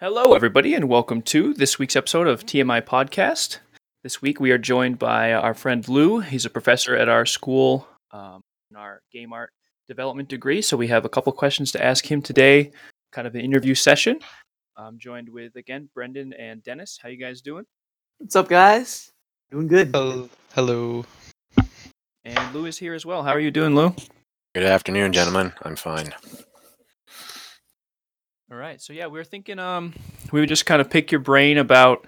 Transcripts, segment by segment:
Hello, everybody, and welcome to this week's episode of TMI Podcast. This week we are joined by our friend Lou. He's a professor at our school um, in our game art development degree. So we have a couple questions to ask him today, kind of an interview session. I'm joined with again Brendan and Dennis. How you guys doing? What's up, guys? Doing good. Hello. Hello. And Lou is here as well. How are you doing, Lou? Good afternoon, gentlemen. I'm fine. All right. So yeah, we were thinking um we would just kind of pick your brain about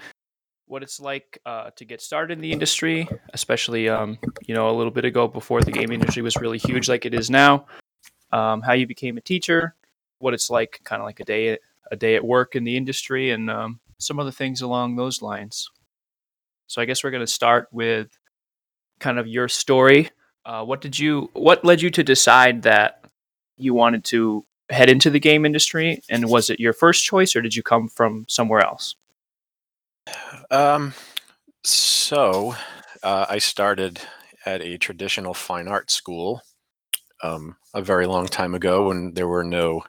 what it's like uh, to get started in the industry, especially um you know a little bit ago before the game industry was really huge like it is now. Um, how you became a teacher, what it's like, kind of like a day a day at work in the industry, and um, some other things along those lines. So I guess we're going to start with kind of your story. Uh, what did you? What led you to decide that you wanted to head into the game industry? And was it your first choice, or did you come from somewhere else? Um, so uh, I started at a traditional fine art school um, a very long time ago when there were no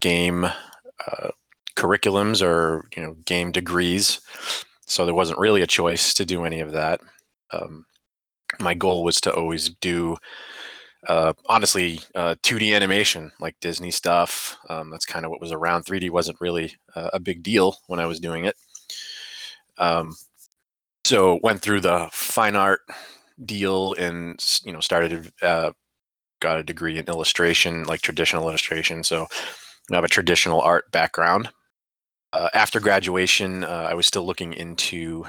game uh, curriculums or you know game degrees, so there wasn't really a choice to do any of that. Um, my goal was to always do uh, honestly, uh, 2D animation like Disney stuff. Um, that's kind of what was around. 3D wasn't really uh, a big deal when I was doing it. Um, so went through the fine art deal and you know started uh, got a degree in illustration, like traditional illustration. So I have a traditional art background. Uh, after graduation, uh, I was still looking into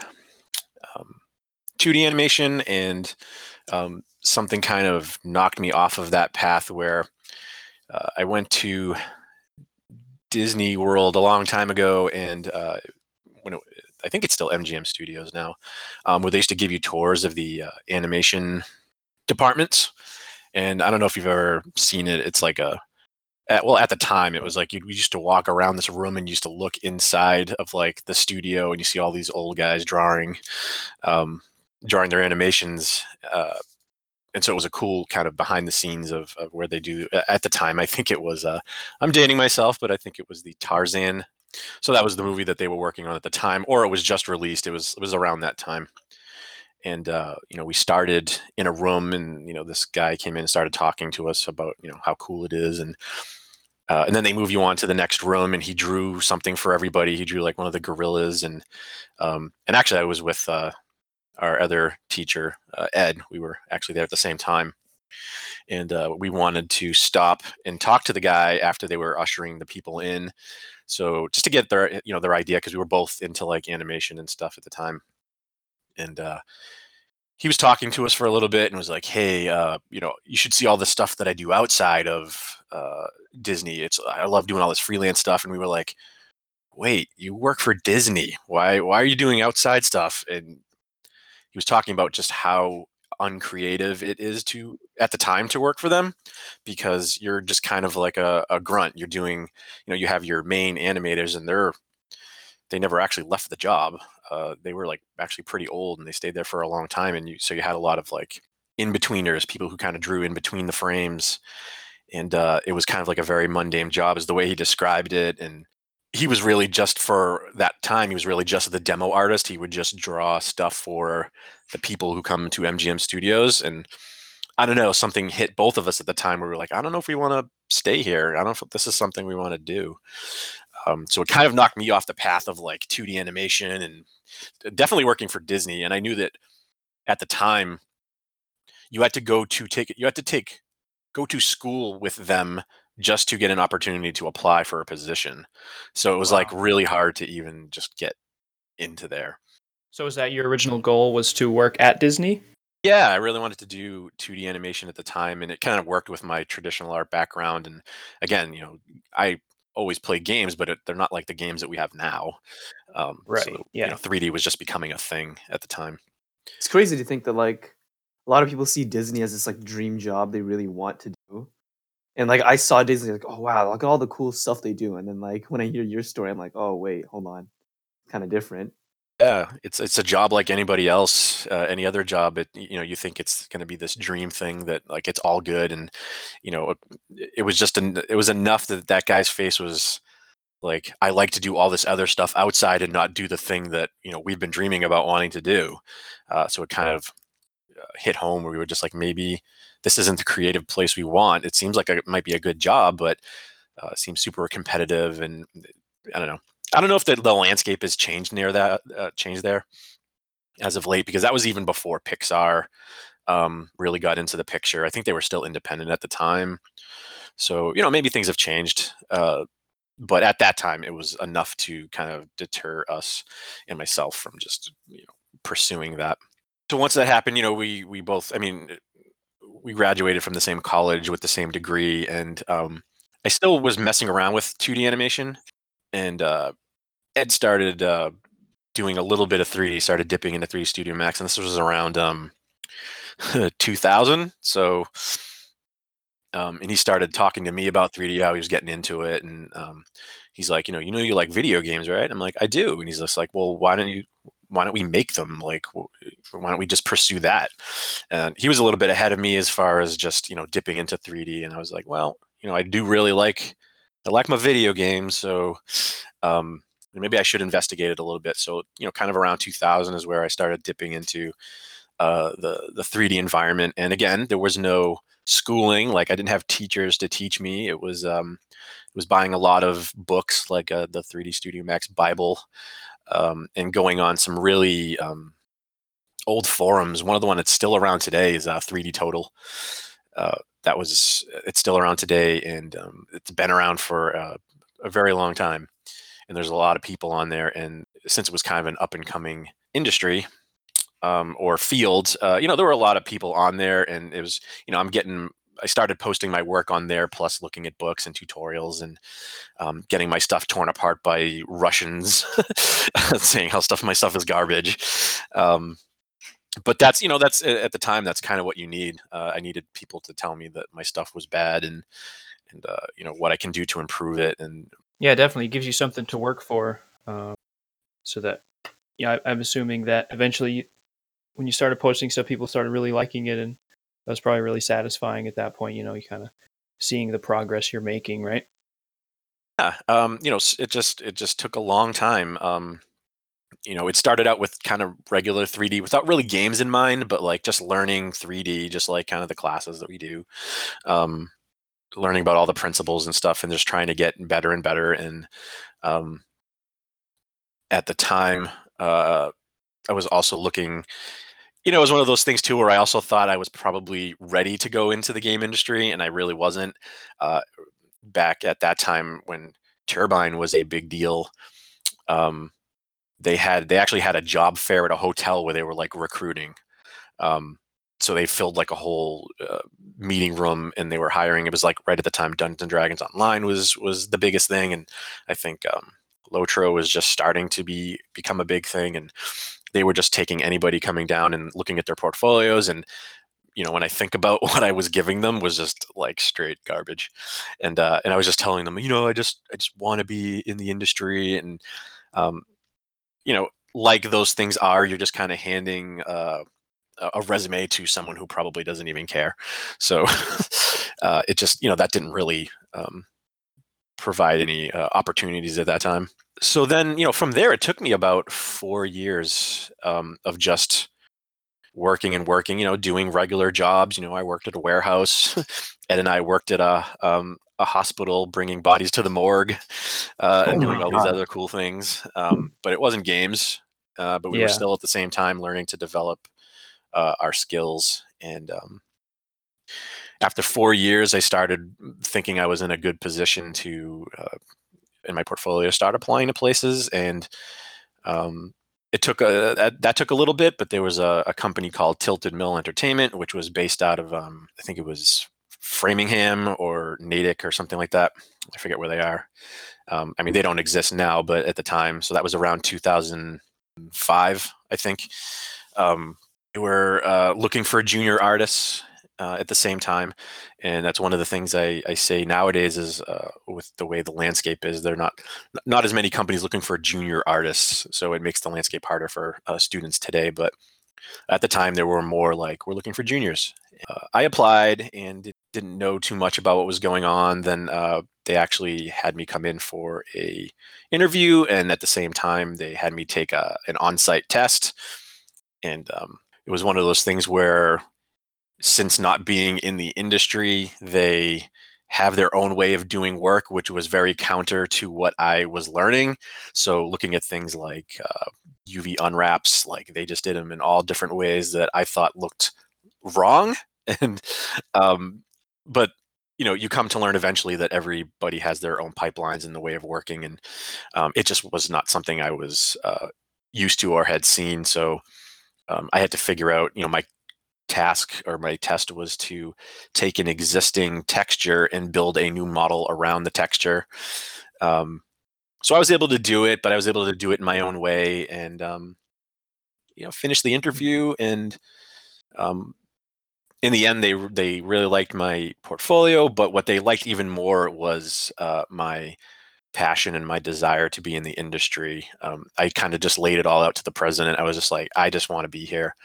um, 2D animation and um, something kind of knocked me off of that path where uh, I went to Disney World a long time ago, and uh, when it, I think it's still MGM Studios now, um, where they used to give you tours of the uh, animation departments. And I don't know if you've ever seen it. It's like a at, well, at the time, it was like you used to walk around this room and used to look inside of like the studio, and you see all these old guys drawing, um, drawing their animations. Uh, and so it was a cool kind of behind the scenes of, of where they do at the time. I think it was uh, I'm dating myself, but I think it was the Tarzan. So that was the movie that they were working on at the time, or it was just released. It was it was around that time. And uh, you know, we started in a room, and you know, this guy came in and started talking to us about you know how cool it is, and uh, and then they move you on to the next room, and he drew something for everybody. He drew like one of the gorillas, and um, and actually, I was with uh, our other teacher, uh, Ed. We were actually there at the same time. And uh, we wanted to stop and talk to the guy after they were ushering the people in. So just to get their, you know, their idea, because we were both into like animation and stuff at the time. And uh, he was talking to us for a little bit and was like, "Hey, uh, you know, you should see all the stuff that I do outside of uh, Disney. It's I love doing all this freelance stuff." And we were like, "Wait, you work for Disney? Why? Why are you doing outside stuff?" And he was talking about just how uncreative it is to at the time to work for them because you're just kind of like a, a grunt. You're doing you know you have your main animators and they're they never actually left the job. Uh, they were like actually pretty old and they stayed there for a long time and you so you had a lot of like in betweeners people who kind of drew in between the frames. And uh, it was kind of like a very mundane job is the way he described it and he was really just for that time he was really just the demo artist. He would just draw stuff for the people who come to mgm studios and i don't know something hit both of us at the time where we were like i don't know if we want to stay here. I don't know if this is something we want to do. Um, so it kind of knocked me off the path of like 2d animation and definitely working for disney and i knew that at the time you had to go to take you had to take go to school with them just to get an opportunity to apply for a position. So it was wow. like really hard to even just get into there. So is that your original goal was to work at Disney? Yeah, I really wanted to do 2D animation at the time and it kind of worked with my traditional art background and again, you know, I always play games but it, they're not like the games that we have now. Um, right. So, yeah. You know, 3D was just becoming a thing at the time. It's crazy to think that like a lot of people see Disney as this like dream job they really want to do and like I saw Disney, like, oh wow, look at all the cool stuff they do. And then like when I hear your story, I'm like, oh wait, hold on, It's kind of different. Yeah, it's it's a job like anybody else, uh, any other job. It you know you think it's going to be this dream thing that like it's all good, and you know it, it was just an, it was enough that that guy's face was like I like to do all this other stuff outside and not do the thing that you know we've been dreaming about wanting to do. Uh, so it kind of uh, hit home where we were just like maybe this isn't the creative place we want. It seems like it might be a good job, but uh, seems super competitive and I don't know. I don't know if the, the landscape has changed near that uh, changed there as of late because that was even before Pixar um, really got into the picture. I think they were still independent at the time, so you know maybe things have changed. Uh, but at that time, it was enough to kind of deter us and myself from just you know pursuing that. So once that happened, you know, we we both. I mean, we graduated from the same college with the same degree, and um, I still was messing around with 2D animation, and uh, Ed started uh, doing a little bit of 3D, started dipping into 3D Studio Max, and this was around um, 2000. So, um, and he started talking to me about 3D, how he was getting into it, and um, he's like, you know, you know, you like video games, right? I'm like, I do, and he's just like, well, why don't you? Why don't we make them? Like, why don't we just pursue that? And he was a little bit ahead of me as far as just you know dipping into 3D, and I was like, well, you know, I do really like I like my video games, so um, maybe I should investigate it a little bit. So you know, kind of around 2000 is where I started dipping into uh, the the 3D environment. And again, there was no schooling. Like I didn't have teachers to teach me. It was um, it was buying a lot of books, like uh, the 3D Studio Max Bible, um, and going on some really um, old forums. One of the one that's still around today is uh, 3D Total. Uh, that was it's still around today, and um, it's been around for uh, a very long time. And there's a lot of people on there, and since it was kind of an up and coming industry um, or field, uh, you know, there were a lot of people on there, and it was, you know, I'm getting I started posting my work on there, plus looking at books and tutorials, and um, getting my stuff torn apart by Russians, saying how stuff my stuff is garbage. Um, but that's you know that's at the time that's kind of what you need. Uh, I needed people to tell me that my stuff was bad and and uh, you know what I can do to improve it. And yeah, definitely gives you something to work for. Uh, so that yeah, I, I'm assuming that eventually, when you started posting stuff, people started really liking it, and that was probably really satisfying at that point. You know, you kind of seeing the progress you're making, right? Yeah, um, you know, it just it just took a long time. Um, you know, it started out with kind of regular 3D without really games in mind, but like just learning 3D, just like kind of the classes that we do, um, learning about all the principles and stuff, and just trying to get better and better. And um, at the time, uh, I was also looking, you know, it was one of those things too where I also thought I was probably ready to go into the game industry, and I really wasn't. Uh, back at that time when Turbine was a big deal. Um, they had they actually had a job fair at a hotel where they were like recruiting. Um, so they filled like a whole uh, meeting room and they were hiring. It was like right at the time Dungeons and Dragons Online was was the biggest thing, and I think um, Lotro was just starting to be become a big thing, and they were just taking anybody coming down and looking at their portfolios and you know when i think about what i was giving them was just like straight garbage and uh and i was just telling them you know i just i just want to be in the industry and um you know, like those things are, you're just kind of handing uh, a resume to someone who probably doesn't even care. So uh, it just, you know, that didn't really um, provide any uh, opportunities at that time. So then, you know, from there, it took me about four years um, of just working and working, you know, doing regular jobs. You know, I worked at a warehouse. Ed and I worked at a um, a hospital, bringing bodies to the morgue, uh, and oh doing all God. these other cool things. Um, but it wasn't games. Uh, but we yeah. were still at the same time learning to develop uh, our skills. And um, after four years, I started thinking I was in a good position to, uh, in my portfolio, start applying to places. And um, it took a that, that, took a little bit, but there was a, a, company called Tilted Mill Entertainment, which was based out of um, I think it was Framingham or Natick or something like that. I forget where they are. Um, I mean, they don't exist now, but at the time, so that was around 2005, I think. Um, they were uh, looking for junior artists uh, at the same time, and that's one of the things I, I say nowadays is uh, with the way the landscape is, they're not not as many companies looking for junior artists, so it makes the landscape harder for uh, students today. But at the time, there were more like we're looking for juniors. Uh, I applied and didn't know too much about what was going on. Then uh, they actually had me come in for a interview, and at the same time, they had me take a, an on-site test. And um, it was one of those things where, since not being in the industry, they have their own way of doing work, which was very counter to what I was learning. So, looking at things like uh, UV unwraps, like they just did them in all different ways that I thought looked wrong. And, um, but you know, you come to learn eventually that everybody has their own pipelines and the way of working, and um, it just was not something I was uh, used to or had seen. So, um, I had to figure out, you know, my task or my test was to take an existing texture and build a new model around the texture. Um, so I was able to do it, but I was able to do it in my own way and um, you know finish the interview. And um, in the end, they they really liked my portfolio, but what they liked even more was uh, my passion and my desire to be in the industry. Um, I kind of just laid it all out to the president. I was just like, I just want to be here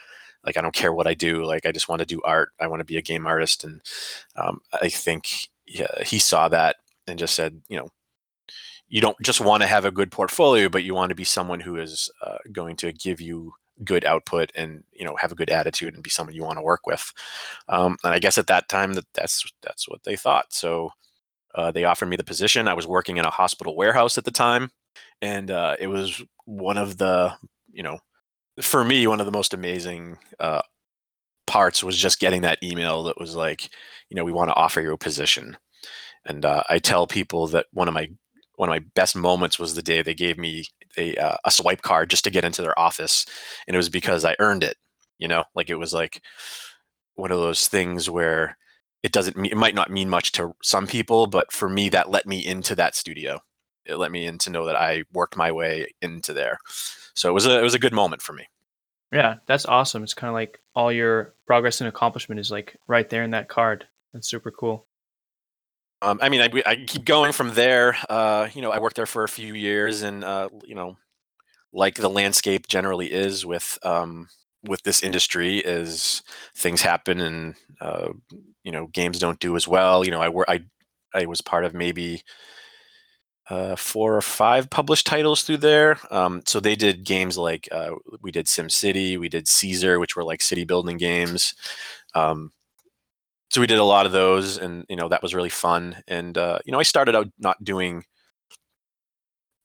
like i don't care what i do like i just want to do art i want to be a game artist and um, i think yeah, he saw that and just said you know you don't just want to have a good portfolio but you want to be someone who is uh, going to give you good output and you know have a good attitude and be someone you want to work with. Um, and i guess at that time that that's that's what they thought. So uh, they offered me the position. I was working in a hospital warehouse at the time and uh, it was one of the you know for me, one of the most amazing uh, parts was just getting that email that was like, you know, we want to offer you a position. And uh, I tell people that one of my one of my best moments was the day they gave me a uh, a swipe card just to get into their office, and it was because I earned it. You know, like it was like one of those things where it doesn't mean it might not mean much to some people, but for me, that let me into that studio. It let me in to know that I worked my way into there. So it was a it was a good moment for me. Yeah, that's awesome. It's kind of like all your progress and accomplishment is like right there in that card. That's super cool. Um, I mean, I, I keep going from there. Uh, you know, I worked there for a few years, and uh, you know, like the landscape generally is with um, with this industry, is things happen, and uh, you know, games don't do as well. You know, I I I was part of maybe uh, four or five published titles through there. Um, so they did games like uh, we did Sim City, we did Caesar, which were like city building games. Um, so we did a lot of those, and you know that was really fun. And uh, you know, I started out not doing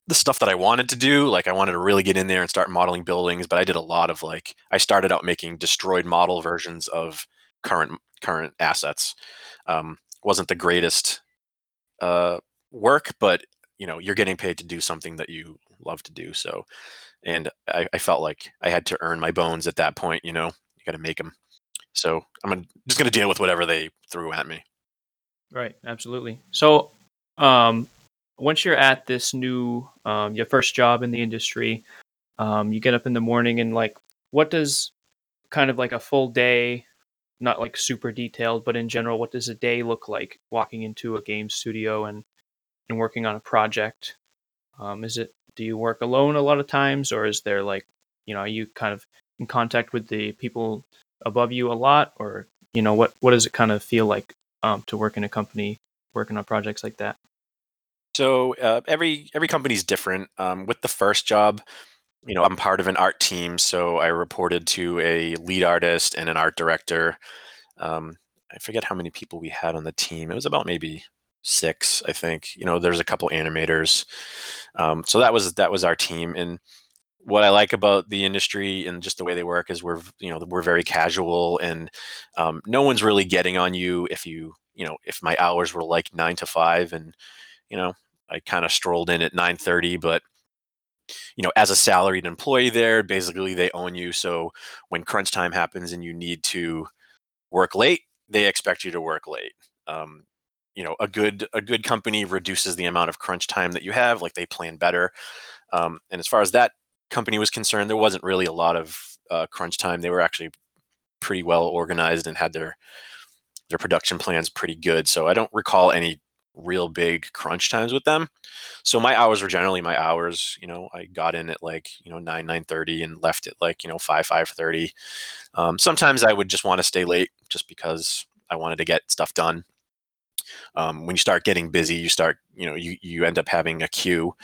the stuff that I wanted to do. Like I wanted to really get in there and start modeling buildings, but I did a lot of like I started out making destroyed model versions of current current assets. Um, wasn't the greatest uh, work, but you know you're getting paid to do something that you love to do so and I, I felt like i had to earn my bones at that point you know you got to make them so i'm just going to deal with whatever they threw at me. Right absolutely. So um once you're at this new um your first job in the industry um you get up in the morning and like what does kind of like a full day not like super detailed but in general what does a day look like walking into a game studio and and working on a project? Um, is it do you work alone a lot of times, or is there like you know are you kind of in contact with the people above you a lot, or you know what what does it kind of feel like um, to work in a company working on projects like that? So uh, every every is different. Um, with the first job, you know, I'm part of an art team, so I reported to a lead artist and an art director. Um, I forget how many people we had on the team. It was about maybe six, I think. You know, there's a couple animators. Um, so that was that was our team. And what I like about the industry and just the way they work is we're you know we're very casual and um, no one's really getting on you if you you know if my hours were like nine to five and you know I kind of strolled in at nine thirty, but you know as a salaried employee there, basically they own you. So when crunch time happens and you need to work late, they expect you to work late. Um, you know a good a good company reduces the amount of crunch time that you have like they plan better. Um, and as far as that company was concerned there wasn't really a lot of uh, crunch time. They were actually pretty well organized and had their their production plans pretty good. So i don't recall any real big crunch times with them. So my hours were generally my hours you know i got in at like you know 9 9 30 and left at like you know 5 5 30 um, sometimes i would just want to stay late just because i wanted to get stuff done um, when you start getting busy you start you know you, you end up having a queue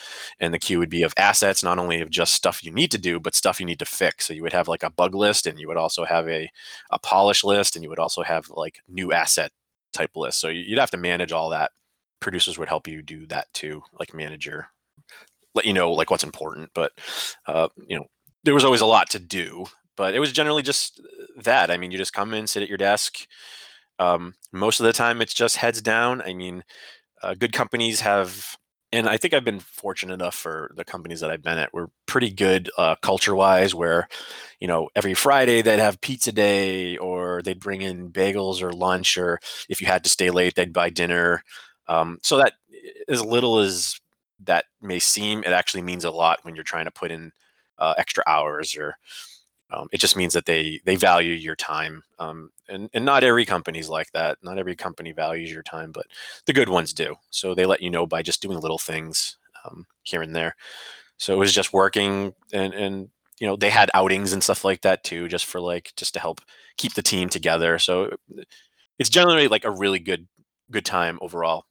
and the queue would be of assets not only of just stuff you need to do but stuff you need to fix. So you would have like a bug list and you would also have a, a polish list and you would also have like new asset type list. So you'd have to manage all that. Producers would help you do that too like manager let you know like what's important. But uh, you know there was always a lot to do but it was generally just that. I mean you just come in sit at your desk um, most of the time, it's just heads down. I mean, uh, good companies have, and I think I've been fortunate enough for the companies that I've been at. We're pretty good uh, culture-wise, where you know every Friday they'd have pizza day, or they'd bring in bagels or lunch, or if you had to stay late, they'd buy dinner. Um, so that, as little as that may seem, it actually means a lot when you're trying to put in uh, extra hours or um, it just means that they they value your time um, and and not every company's like that not every company values your time but the good ones do so they let you know by just doing little things um, here and there so it was just working and and you know they had outings and stuff like that too just for like just to help keep the team together so it's generally like a really good good time overall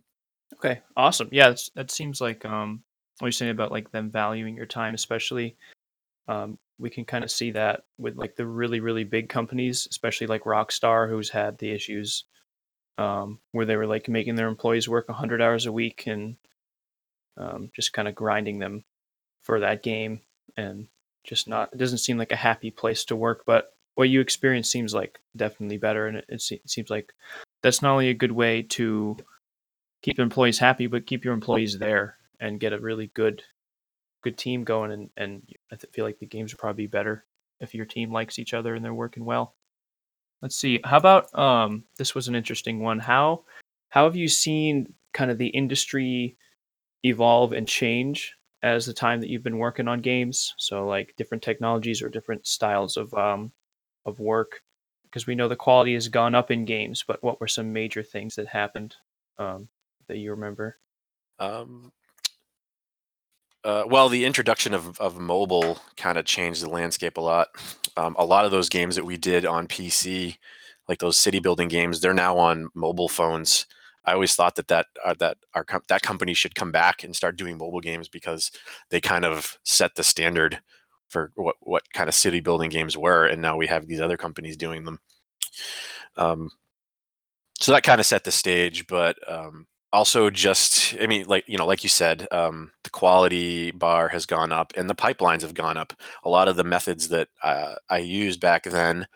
Okay, awesome. Yeah, that seems like um, what you're saying about like them valuing your time, especially. Um, we can kind of see that with like the really really big companies, especially like Rockstar, who's had the issues um, where they were like making their employees work 100 hours a week and um, just kind of grinding them for that game and just not it doesn't seem like a happy place to work but what you experience seems like definitely better and it, it, it seems like that's not only a good way to keep employees happy but keep your employees there and get a really good good team going, and and I feel like the games would probably be better if your team likes each other and they're working well. Let's see. How about um? This was an interesting one. How how have you seen kind of the industry evolve and change as the time that you've been working on games? So like different technologies or different styles of um of work. Because we know the quality has gone up in games, but what were some major things that happened um, that you remember? Um, uh, well, the introduction of, of mobile kind of changed the landscape a lot. Um, a lot of those games that we did on PC, like those city building games, they're now on mobile phones. I always thought that that uh, that our com- that company should come back and start doing mobile games because they kind of set the standard for what what kind of city building games were, and now we have these other companies doing them. Um, so that kind of set the stage, but um, also just i mean like you know like you said um, the quality bar has gone up and the pipelines have gone up. A lot of the methods that uh, i used back then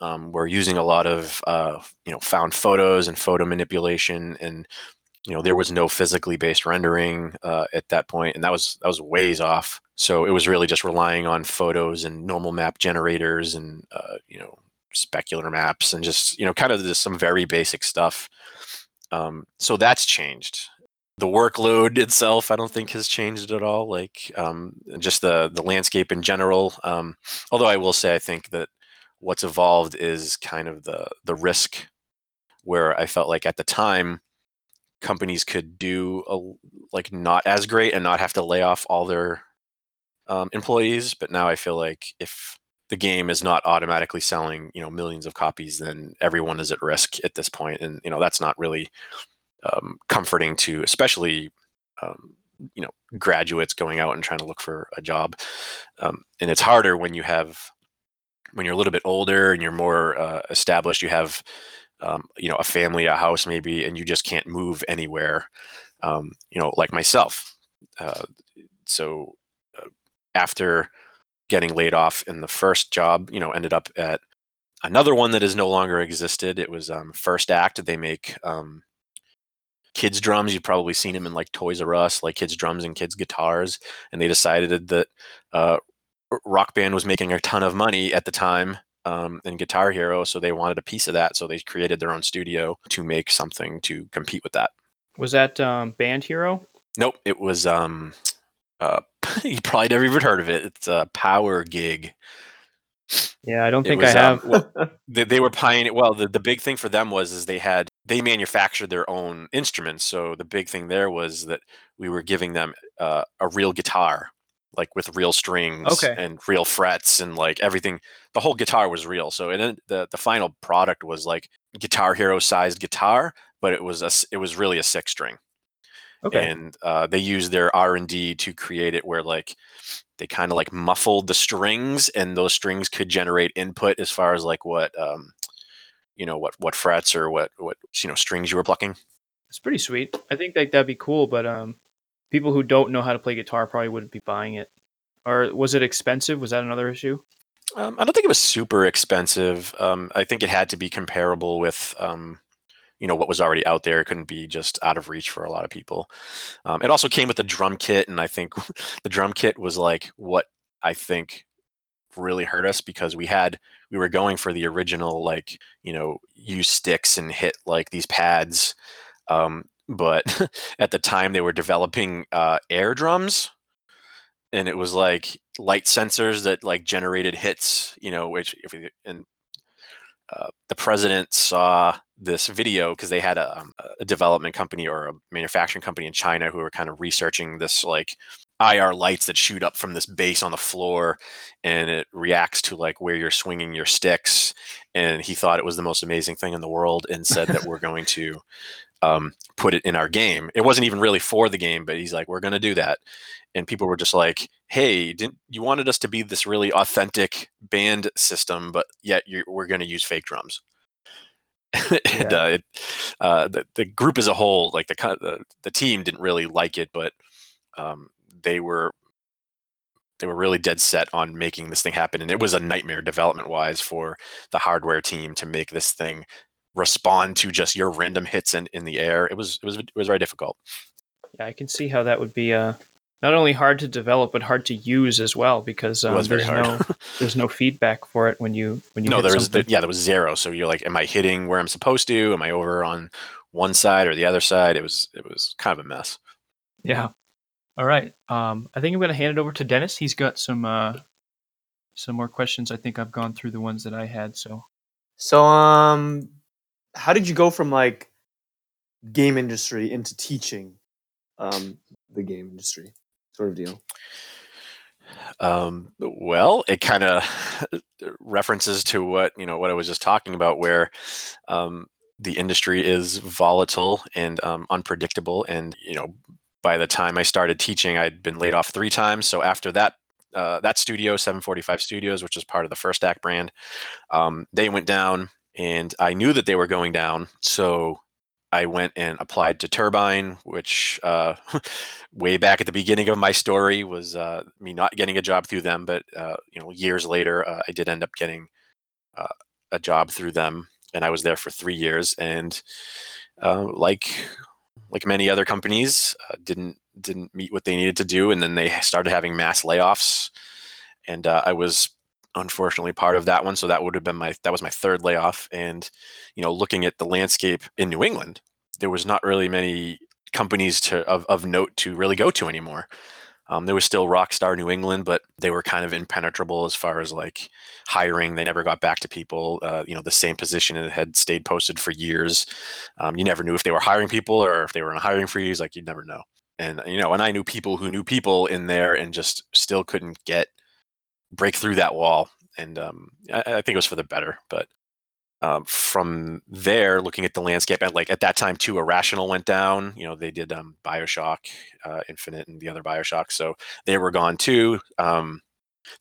um, were using a lot of uh, you know found photos and photo manipulation and you know there was no physically based rendering uh, at that point and that was that was ways off. So it was really just relying on photos and normal map generators and uh, you know specular maps and just you know kind of just some very basic stuff um, so that's changed. The workload itself, I don't think has changed at all. Like um, just the the landscape in general. Um, although I will say, I think that what's evolved is kind of the the risk, where I felt like at the time companies could do a, like not as great and not have to lay off all their um, employees. But now I feel like if the game is not automatically selling you know millions of copies then everyone is at risk at this point and you know that's not really um, comforting to especially um, you know graduates going out and trying to look for a job. Um, and it's harder when you have when you're a little bit older and you're more uh, established you have um, you know a family a house maybe and you just can't move anywhere um, you know like myself. Uh, so uh, after getting laid off in the first job, you know, ended up at another one that has no longer existed. It was um, First Act. They make um, kids drums. You've probably seen them in like Toys R Us, like kids drums and kids guitars. And they decided that uh, Rock Band was making a ton of money at the time um, in Guitar Hero, so they wanted a piece of that. So they created their own studio to make something to compete with that. Was that um, Band Hero? Nope, it was um, uh, you probably never even heard of it. It's a power gig. Yeah, I don't think was, I have. Um, well, they, they, were pioneering. Well, the, the big thing for them was is they had they manufactured their own instruments. So the big thing there was that we were giving them uh, a real guitar, like with real strings okay. and real frets and like everything. The whole guitar was real. So and then the the final product was like Guitar Hero sized guitar, but it was a it was really a six string, Okay. and uh, they used their R and D to create it where like they kind of like muffled the strings, and those strings could generate input as far as like what um, you know what what frets or what what you know strings you were plucking. It's pretty sweet. I think like that'd be cool, but um, people who don't know how to play guitar probably wouldn't be buying it. Or was it expensive? Was that another issue? Um, I don't think it was super expensive. Um, I think it had to be comparable with, um, you know, what was already out there. It couldn't be just out of reach for a lot of people. Um, it also came with a drum kit, and I think the drum kit was like what I think really hurt us because we had we were going for the original like you know use sticks and hit like these pads um, but at the time they were developing uh, air drums and it was like light sensors that like generated hits you know which if we, and uh, the president saw this video because they had a, um, a development company or a manufacturing company in china who were kind of researching this like ir lights that shoot up from this base on the floor and it reacts to like where you're swinging your sticks and he thought it was the most amazing thing in the world and said that we're going to um, put it in our game. It wasn't even really for the game but he's like we're going to do that. And people were just like hey didn't you wanted us to be this really authentic band system but yet we're going to use fake drums and Yeah. uh, it, uh, the, the group as a whole like the, the the team didn't really like it but um, they were they were really dead set on making this thing happen and it was a nightmare development wise for the hardware team to make this thing respond to just your random hits in, in the air it was it was it was very difficult Yeah, I can see how that would be uh, not only hard to develop but hard to use as well because um, was very there's hard no there's no feedback for it when you when you no hit there was something. yeah there was zero so you're like am i hitting where i'm supposed to am i over on one side or the other side it was it was kind of a mess Yeah. All right. Um, I think I'm going to hand it over to Dennis. He's got some uh, some more questions. I think I've gone through the ones that I had. So So um how did you go from like game industry into teaching um the game industry sort of deal? Um, well, it kind of references to what you know what I was just talking about, where um, the industry is volatile and um, unpredictable. And you know, by the time I started teaching, I'd been laid off three times. So after that, uh, that studio, 745 Studios, which is part of the First Act brand, um, they went down, and I knew that they were going down. So I went and applied to Turbine, which uh, way back at the beginning of my story was uh, me not getting a job through them, but uh, you know, years later, uh, I did end up getting uh, a job through them, and I was there for three years. And uh, like like many other companies, didn't didn't meet what they needed to do, and then they started having mass layoffs, and I was unfortunately part of that one. So that would have been my that was my third layoff, and you know, looking at the landscape in New England, there was not really many companies to of, of note to really go to anymore. Um, there was still Rockstar New England, but they were kind of impenetrable as far as like hiring. They never got back to people. Uh, you know, the same position had stayed posted for years. Um, you never knew if they were hiring people or if they were in a hiring freeze. Like you'd never know. And you know, and I knew people who knew people in there and just still couldn't get break through that wall. And um, I, I think it was for the better. But um, from there, looking at the landscape, at like at that time too, Irrational went down. You know, they did um, Bioshock uh, Infinite and the other Bioshock, so they were gone too. Um,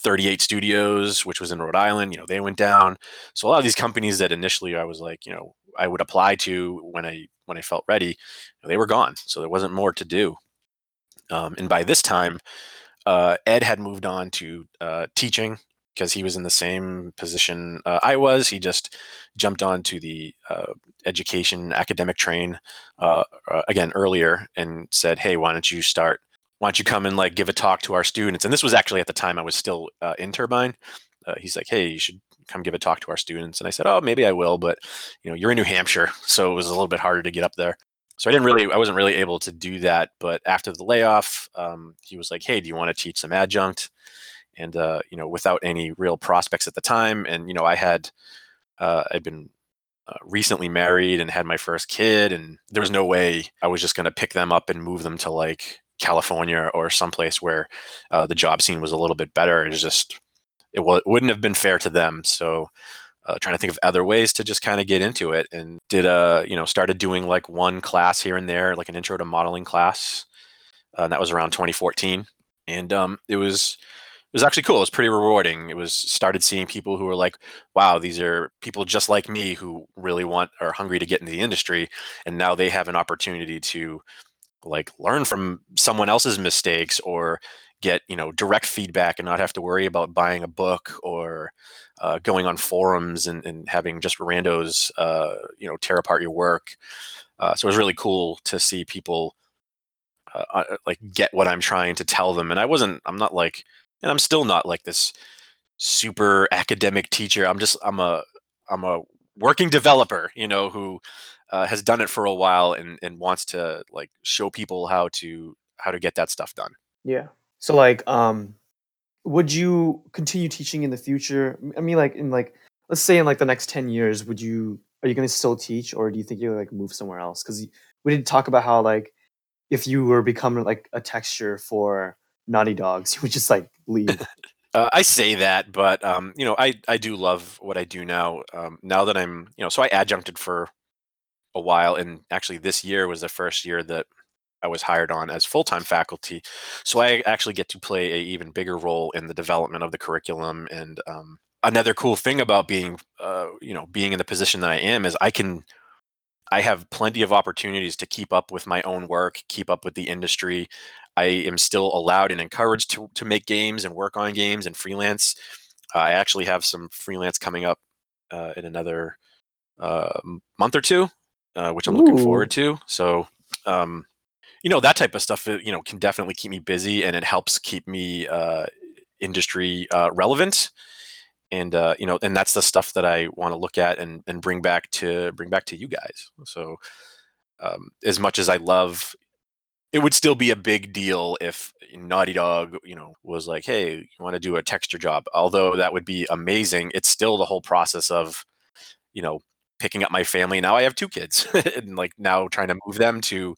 38 Studios, which was in Rhode Island, you know, they went down. So a lot of these companies that initially I was like, you know, I would apply to when I when I felt ready, they were gone. So there wasn't more to do. Um, and by this time, uh, Ed had moved on to uh, teaching because he was in the same position uh, I was. He just jumped on to the uh, education academic train uh, uh, again earlier and said, "Hey, why don't you start? Why don't you come and like give a talk to our students?" And this was actually at the time I was still in Turbine. He's like, "Hey, you should come give a talk to our students." And I said, "Oh, maybe I will, but you know, you're in New Hampshire, so it was a little bit harder to get up there." So I didn't really, I wasn't really able to do that. But after the layoff, um, he was like, "Hey, do you want to teach some adjunct?" And uh, you know, without any real prospects at the time, and you know, I had, uh, I'd been uh, recently married and had my first kid, and there was no way I was just going to pick them up and move them to like California or someplace where uh, the job scene was a little bit better. It was just, it, it wouldn't have been fair to them. So uh, trying to think of other ways to just kind of get into it and did a you know started doing like one class here and there like an intro to modeling class uh, and that was around 2014 and um, it was it was actually cool. It was pretty rewarding. It was started seeing people who were like wow these are people just like me who really want are hungry to get into the industry and now they have an opportunity to like learn from someone else's mistakes or get you know direct feedback and not have to worry about buying a book or uh, going on forums and, and having just randos uh, you know tear apart your work. Uh, so it was really cool to see people uh, uh, like get what i'm trying to tell them. And i wasn't i'm not like and i'm still not like this super academic teacher. I'm just i'm a i'm a working developer you know who uh, has done it for a while and, and wants to like show people how to how to get that stuff done. Yeah. So like, um, would you continue teaching in the future? I mean, like in like, let's say in like the next ten years, would you are you going to still teach, or do you think you'll like move somewhere else? Because we didn't talk about how like if you were becoming like a texture for Naughty Dogs, you would just like leave. Uh, I say that, but um, you know, I I do love what I do now. Um, now that I'm, you know, so I adjuncted for a while, and actually this year was the first year that I was hired on as full time faculty. So I actually get to play a even bigger role in the development of the curriculum. And um, another cool thing about being, uh, you know, being in the position that I am is I can. I have plenty of opportunities to keep up with my own work, keep up with the industry. I am still allowed and encouraged to, to make games and work on games and freelance. Uh, I actually have some freelance coming up uh, in another uh, month or two, uh, which I'm looking forward to. So, um, you know, that type of stuff, uh, you know, can definitely keep me busy and it helps keep me uh, industry uh, relevant. And uh, you know, and that's the stuff that I want to look at and, and bring back to bring back to you guys. So, um, as much as I love it would still be a big deal if Naughty Dog, you know, was like, "Hey, you want to do a texture job?" Although that would be amazing, it's still the whole process of, you know, picking up my family. Now I have two kids, and like now trying to move them to,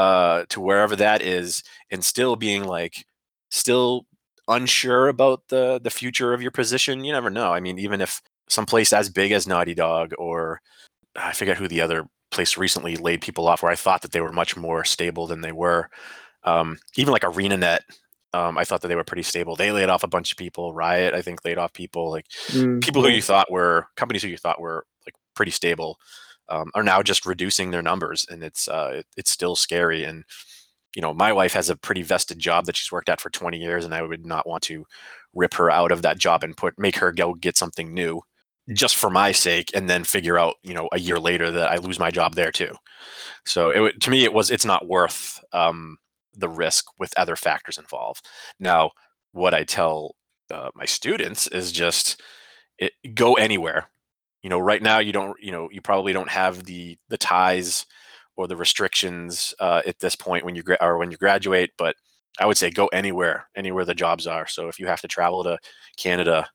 uh, to wherever that is, and still being like, still unsure about the the future of your position. You never know. I mean, even if someplace as big as Naughty Dog or I forget who the other place recently laid people off where I thought that they were much more stable than they were. Um, even like ArenaNet, um, I thought that they were pretty stable. They laid off a bunch of people. Riot, I think, laid off people. Like Mm, people who you thought were companies who you thought were like pretty stable um, are now just reducing their numbers, and it's uh, it, it's still scary. And you know, my wife has a pretty vested job that she's worked at for 20 years, and I would not want to rip her out of that job and put make her go get something new just for my sake and then figure out you know a year later that i lose my job there too so it, to me it was it's not worth um, the risk with other factors involved now what i tell uh, my students is just it, go anywhere you know right now you don't you know you probably don't have the the ties or the restrictions uh, at this point when you gra- or when you graduate but i would say go anywhere anywhere the jobs are. So if you have to travel to canada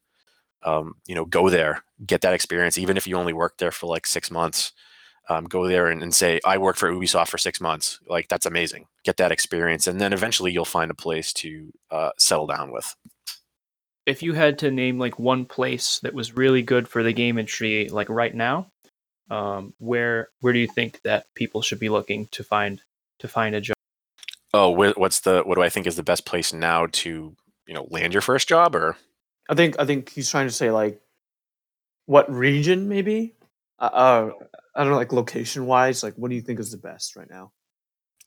um, you know go there get that experience even if you only work there for like six months um, go there and, and say i worked for ubisoft for six months like that's amazing. Get that experience and then eventually you'll find a place to uh, settle down with If you had to name like one place that was really good for the game industry, like right now, um, where where do you think that people should be looking to find to find a job? oh what's the what do i think is the best place now to you know land your first job or I think I think he's trying to say like what region maybe. Uh, uh I don't know, like location wise. Like, what do you think is the best right now?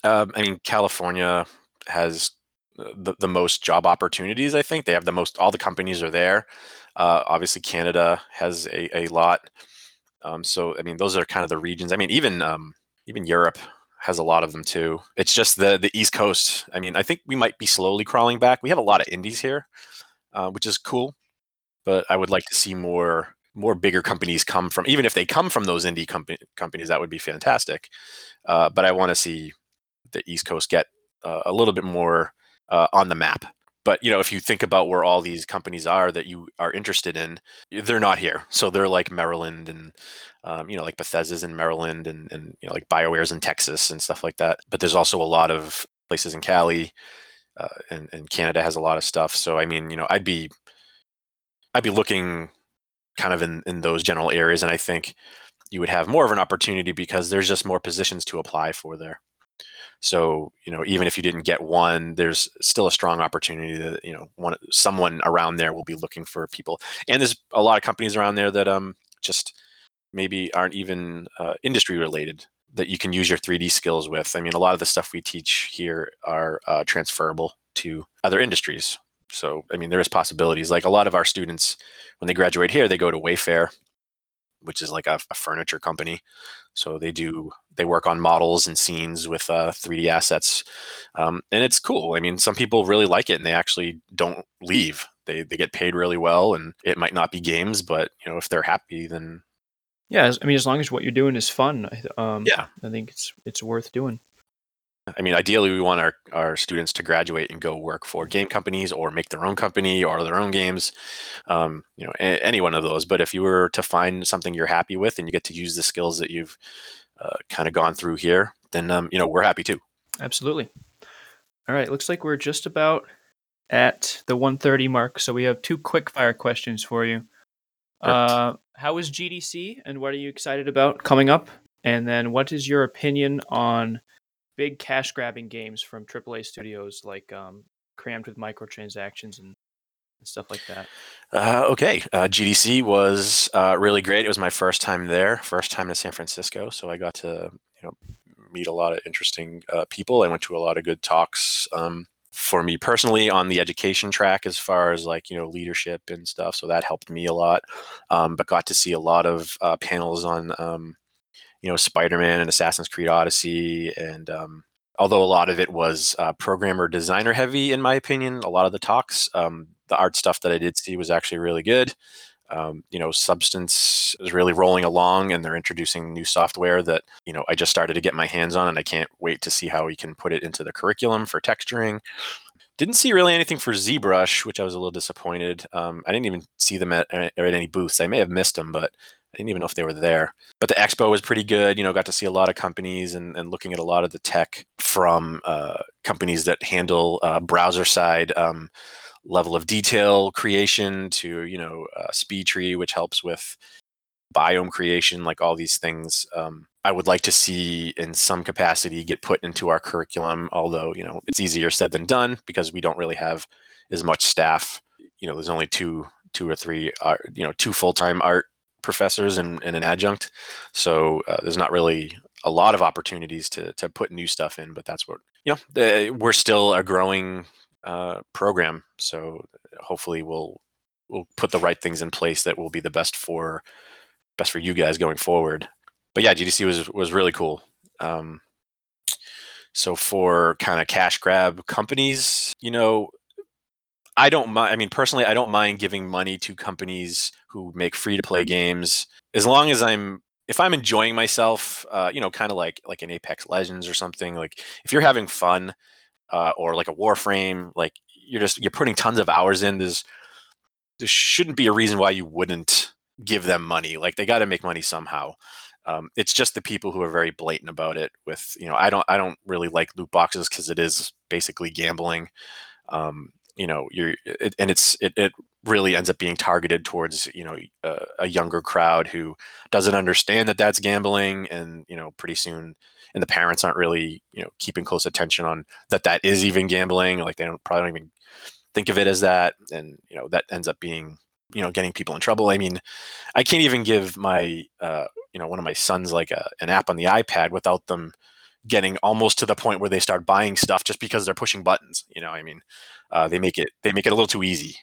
Um, I mean, California has the, the most job opportunities. I think they have the most. All the companies are there. Uh, obviously, Canada has a, a lot. Um, so, I mean, those are kind of the regions. I mean, even um, even Europe has a lot of them too. It's just the the East Coast. I mean, I think we might be slowly crawling back. We have a lot of indies here, uh, which is cool. But I would like to see more more bigger companies come from. Even if they come from those indie company, companies, that would be fantastic. Uh, but I want to see the East Coast get uh, a little bit more uh, on the map. But you know, if you think about where all these companies are that you are interested in, they're not here. So they're like Maryland and um, you know, like Bethesda's in Maryland and and you know, like Bioware's in Texas and stuff like that. But there's also a lot of places in Cali, uh, and and Canada has a lot of stuff. So I mean, you know, I'd be I'd be looking kind of in in those general areas, and I think you would have more of an opportunity because there's just more positions to apply for there. So you know, even if you didn't get one, there's still a strong opportunity that you know one someone around there will be looking for people. And there's a lot of companies around there that um just maybe aren't even uh, industry related that you can use your 3D skills with. I mean, a lot of the stuff we teach here are uh, transferable to other industries. So, I mean, there is possibilities. Like a lot of our students, when they graduate here, they go to Wayfair, which is like a, a furniture company. So they do they work on models and scenes with uh, 3D assets, um, and it's cool. I mean, some people really like it, and they actually don't leave. They they get paid really well, and it might not be games, but you know, if they're happy, then Yeah, I mean, as long as what you're doing is fun, I um, yeah. I think it's it's worth doing. I mean, ideally, we want our, our students to graduate and go work for game companies or make their own company or their own games, um, you know, a- any one of those. But if you were to find something you're happy with and you get to use the skills that you've uh, kind of gone through here, then um, you know we're happy too. Absolutely. All right, looks like we're just about at the 130 mark, so we have two quick fire questions for you. Uh, how is GDC, and what are you excited about coming up? And then, what is your opinion on big cash grabbing games from AAA studios, like um, crammed with microtransactions and, stuff like that? Uh, okay, uh, GDC was uh, really great. It was my first time there, first time to San Francisco, so I got to you know meet a lot of interesting uh, people. I went to a lot of good talks. Um, for me personally, on the education track, as far as like you know leadership and stuff, so that helped me a lot. Um, but got to see a lot of uh, panels on um, you know Spider-Man and Assassin's Creed Odyssey, and um, although a lot of it was uh, programmer designer heavy, in my opinion, a lot of the talks. Um, the art stuff that I did see was actually really good. Um, you know, Substance is really rolling along, and they're introducing new software that you know I just started to get my hands on, and I can't wait to see how we can put it into the curriculum for texturing. Didn't see really anything for ZBrush, which I was a little disappointed. Um, I didn't even see them at, at any booths. I may have missed them, but I didn't even know if they were there. But the expo was pretty good. You know, got to see a lot of companies and, and looking at a lot of the tech from uh, companies that handle uh, browser side um, level of detail creation to you know uh, SpeedTree, which helps with biome creation, like all these things. Um, I would like to see in some capacity get put into our curriculum. Although you know it's easier said than done because we don't really have as much staff. You know, there's only two two or three art, you know two full-time art professors and, and an adjunct. So uh, there's not really a lot of opportunities to to put new stuff in but that's what you know we're still a growing uh, program. So hopefully we'll we'll put the right things in place that will be the best for best for you guys going forward. But yeah gdc was was really cool. Um, so for kind of cash grab companies you know I don't mind. I mean, personally, I don't mind giving money to companies who make free to play games as long as I'm if I'm enjoying myself. Uh, you know, kind of like like an Apex Legends or something. Like if you're having fun, uh, or like a Warframe, like you're just you're putting tons of hours in. There's there shouldn't be a reason why you wouldn't give them money. Like they got to make money somehow. Um, it's just the people who are very blatant about it. With you know, I don't I don't really like loot boxes because it is basically gambling. Um, you know you're it, and it's it, it really ends up being targeted towards you know a, a younger crowd who doesn't understand that that's gambling and you know pretty soon and the parents aren't really you know keeping close attention on that that is even gambling like they don't probably don't even think of it as that and you know that ends up being you know getting people in trouble. I mean i can't even give my uh you know one of my sons like a, an app on the ipad without them getting almost to the point where they start buying stuff just because they're pushing buttons you know i mean uh, they make it they make it a little too easy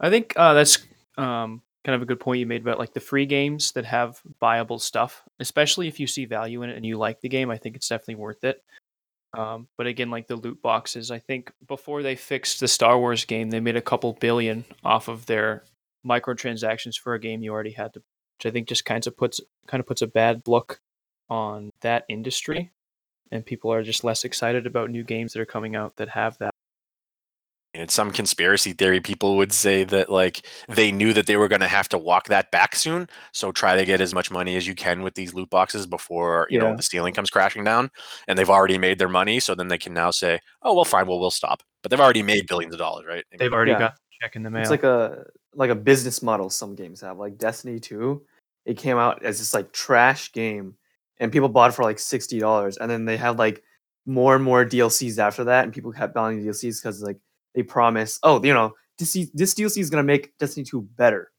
I think uh, that's um, kind of a good point you made about like the free games that have viable stuff, especially if you see value in it and you like the game. I think it's definitely worth it. Um, but again, like the loot boxes, I think before they fixed the Star Wars game, they made a couple billion off of their microtransactions for a game you already had to, which I think just kind of puts kind of puts a bad look on that industry, and people are just less excited about new games that are coming out that have that. in some conspiracy theory people would say that like they knew that they were going to have to walk that back soon so try to get as much money as you can with these loot boxes before you know the ceiling comes crashing down and they've already made their money so then they can now say oh well fine well we'll stop but they've already made billions of dollars right They've already Yeah. got the check in the mail. It's like a like a business model some games have. Like Destiny 2, it came out as this like trash game and people bought for like $60 and then they had like more and more DLCs after that and people kept buying DLCs cuz like they promised, oh, you know, this this DLC is to make Destiny 2 better.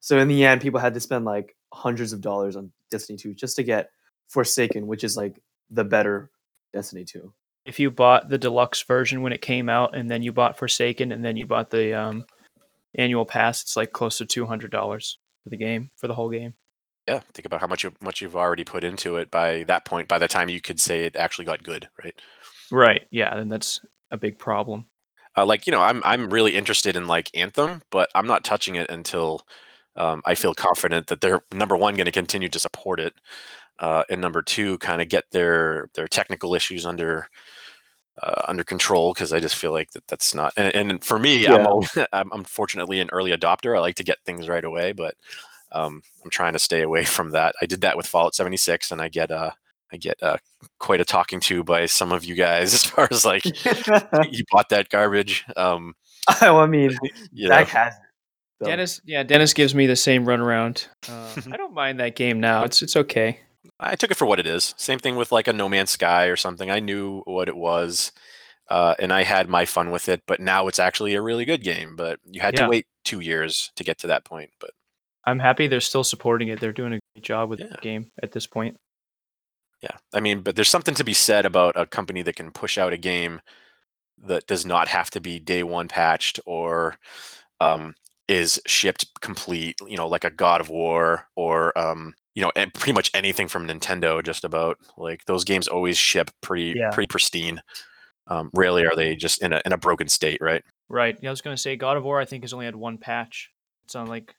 So in the end people had to spend like hundreds of dollars on Destiny 2 just to get Forsaken, which is like the better Destiny 2. If you bought the deluxe version when it came out, and then you bought Forsaken, and then you bought the um, annual pass, it's like close to two hundred dollars for the game for the whole game. Yeah, think about how much you, much you've already put into it by that point. By the time you could say it actually got good, right? Right. Yeah, and that's a big problem. Uh, like you know, I'm I'm really interested in like Anthem, but I'm not touching it until um, I feel confident that they're number one going to continue to support it, uh, and number two, kind of get their their technical issues under uh, under control because I just feel like that that's not. And, and for me, Yeah. I'm, I'm unfortunately an early adopter. I like to get things right away, but um, I'm trying to stay away from that. I did that with Fallout 76, and I get uh I get uh, quite a talking to by some of you guys as far as like you bought that garbage. Um, well, I mean, you know, Zach has it. so- Dennis, yeah, Dennis gives me the same runaround. Uh, I don't mind that game now. It's it's okay. I took it for what it is. Same thing with like a No Man's Sky or something. I knew what it was, uh, and I had my fun with it. But now it's actually a really good game. But you had Yeah. to wait two years to get to that point. But I'm happy they're still supporting it. They're doing a great job with Yeah. the game at this point. yeah, I mean, but there's something to be said about a company that can push out a game that does not have to be day one patched or um, is shipped complete. You know, like a God of War or um, you know, and pretty much anything from Nintendo. Just about like those games always ship pretty Yeah. pretty pristine. Um, rarely are they just in a in a broken state, right? Right. Yeah, I was gonna say God of War. I think has only had one patch. It's on like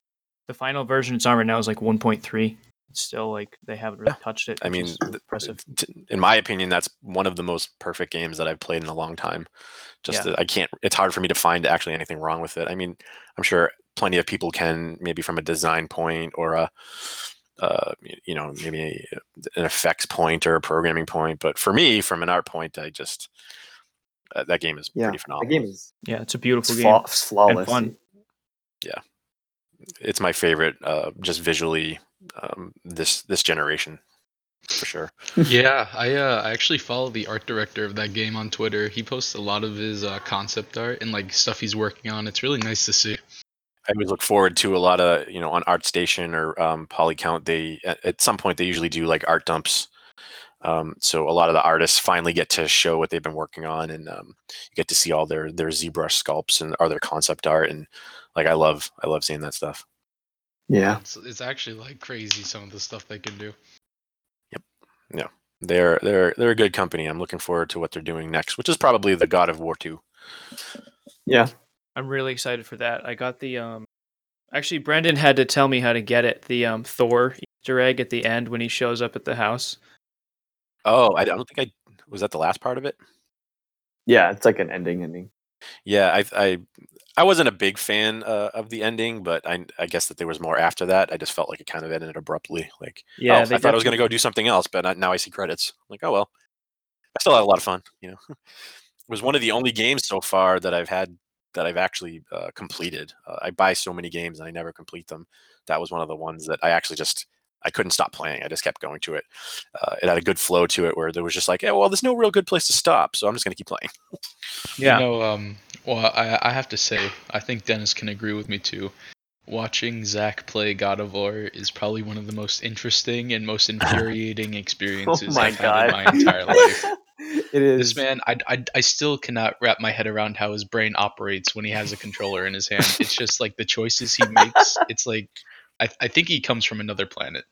the final version it's on right now is like 1.3. It's still like they haven't really touched it. I mean, impressive. t- in my opinion, that's one of the most perfect games that I've played in a long time. Just Yeah. I can't. It's hard for me to find actually anything wrong with it. I mean, I'm sure plenty of people can, maybe from a design point or a, uh, you know, maybe a, an effects point or a programming point. But for me, from an art point, I just uh, that game is Yeah, pretty The phenomenal. game is Yeah, it's a beautiful it's game. flaw- it's flawless. fun. It's my favorite, uh, just visually, um, this this generation, for sure. yeah, I uh, I actually follow the art director of that game on Twitter. He posts a lot of his uh, concept art and like stuff he's working on. It's really nice to see. I always look forward to a lot of you know on ArtStation or um, Polycount. They at, at some point they usually do like art dumps. Um, so a lot of the artists finally get to show what they've been working on, and um, you get to see all their their ZBrush sculpts and or their concept art. And like I love I love seeing that stuff. Yeah. It's, it's actually like crazy some of the stuff they can do. Yep. Yeah. They're they're they're a good company. I'm looking forward to what they're doing next, which is probably the God of War two. Yeah. I'm really excited for that. I got the um actually Brendan had to tell me how to get it. The um Thor Easter egg at the end when he shows up at the house. Oh, I don't think I was that the last part of it. Yeah. It's like an ending ending. Yeah, I I I wasn't a big fan uh, of the ending, but I I guess that there was more after that. I just felt like it kind of ended abruptly. Like Yeah, oh, I thought I was going to go do something else, but I, now I see credits. I'm like, oh well. I still had a lot of fun. You know, it was one of the only games so far that I've had that I've actually uh, completed. Uh, I buy so many games and I never complete them. That was one of the ones that I actually just I couldn't stop playing. I just kept going to it. Uh, it had a good flow to it where there was just like, yeah, well, there's no real good place to stop, so I'm just going to keep playing. Yeah. You know, um, well, I I have to say, I think Dennis can agree with me too. Watching Zach play God of War is probably one of the most interesting and most infuriating experiences oh I've god. had in my entire life. it is. This man, I, I, I still cannot wrap my head around how his brain operates when he has a controller in his hand. It's just like the choices he makes. It's like I, I think he comes from another planet.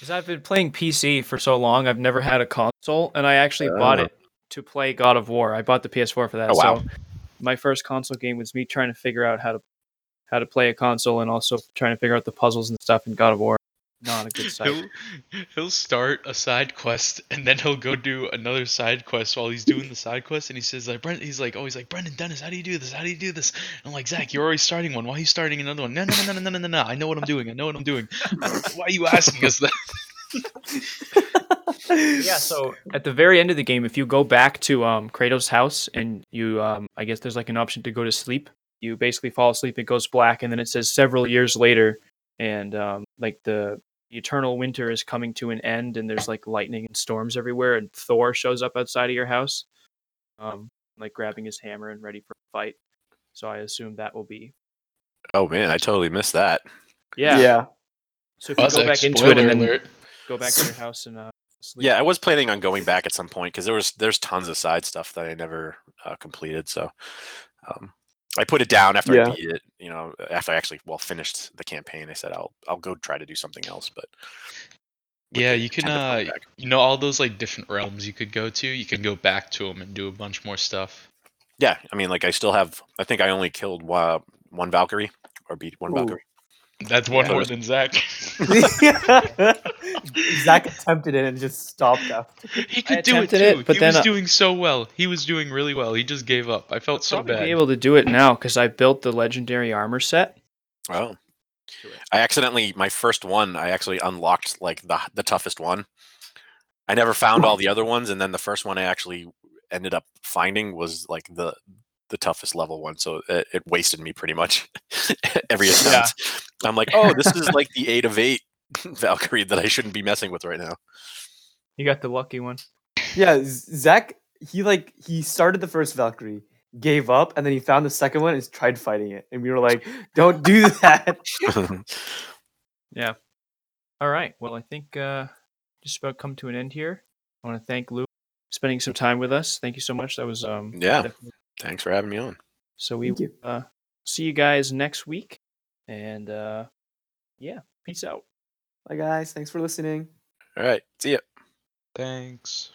Because I've been playing PC for so long, I've never had a console, and I actually bought Oh. it to play God of War. I bought the PS4 for that. Oh, wow. So my first console game was me trying to figure out how to how to play a console and also trying to figure out the puzzles and stuff in God of War not a good sight. He'll, he'll start a side quest and then he'll go do another side quest while he's doing the side quest. And he says like Brent, he's like, oh, he's like Brendan Dennis, how do you do this? How do you do this? And I'm like Zach, you're already starting one. Why are you starting another one? No, no, no, no, no, no, no, no. I know what I'm doing. I know what I'm doing. Why are you asking us that? yeah, so at the very end of the game, if you go back to um, Kratos' house and you, um, I guess there's like an option to go to sleep. You basically fall asleep, it goes black, and then it says several years later, and um, like the eternal winter is coming to an end, and there's like lightning and storms everywhere, and Thor shows up outside of your house, um, like grabbing his hammer and ready for a fight. So I assume that will be Oh man, I totally missed that. yeah. yeah. So if you Buzz go back into it and then alert. go back to your house and uh, sleep. Yeah, I was planning on going back at some point because there was there's tons of side stuff that I never uh, completed. So um, I put it down after Yeah. I beat it. You know, after I actually well finished the campaign, I said I'll I'll go try to do something else. But Yeah, you can. Uh, you know all those like different realms you could go to. You can go back to them and do a bunch more stuff. yeah, I mean, like I still have. I think I only killed one, one Valkyrie or beat one Ooh. Valkyrie. That's one Yeah. more than Zach. Zach attempted it and just stopped after. he could do it too. it, but he then, was uh, doing so well. He was doing really well. He just gave up. I felt so probably bad. be able to do it now because I built the legendary armor set. Oh, I accidentally my first one. I actually unlocked like the the toughest one. I never found all the other ones, and then the first one I actually ended up finding was like the the toughest level one. So it, it wasted me pretty much every attempt. I'm like, oh, this is like the eight of eight Valkyrie that I shouldn't be messing with right now. You got the lucky one. Yeah, Zach. He like he started the first Valkyrie, gave up, and then he found the second one and tried fighting it. And we were like, "Don't do that." Yeah. All right. Well, I think uh, just about come to an end here. I want to thank Lou for spending some time with us. Thank you so much. That was um Yeah. Definitely- Thanks for having me on. So we you. uh see you guys next week, and uh yeah, peace out. Bye, guys. Thanks for listening. All right, see ya. Thanks.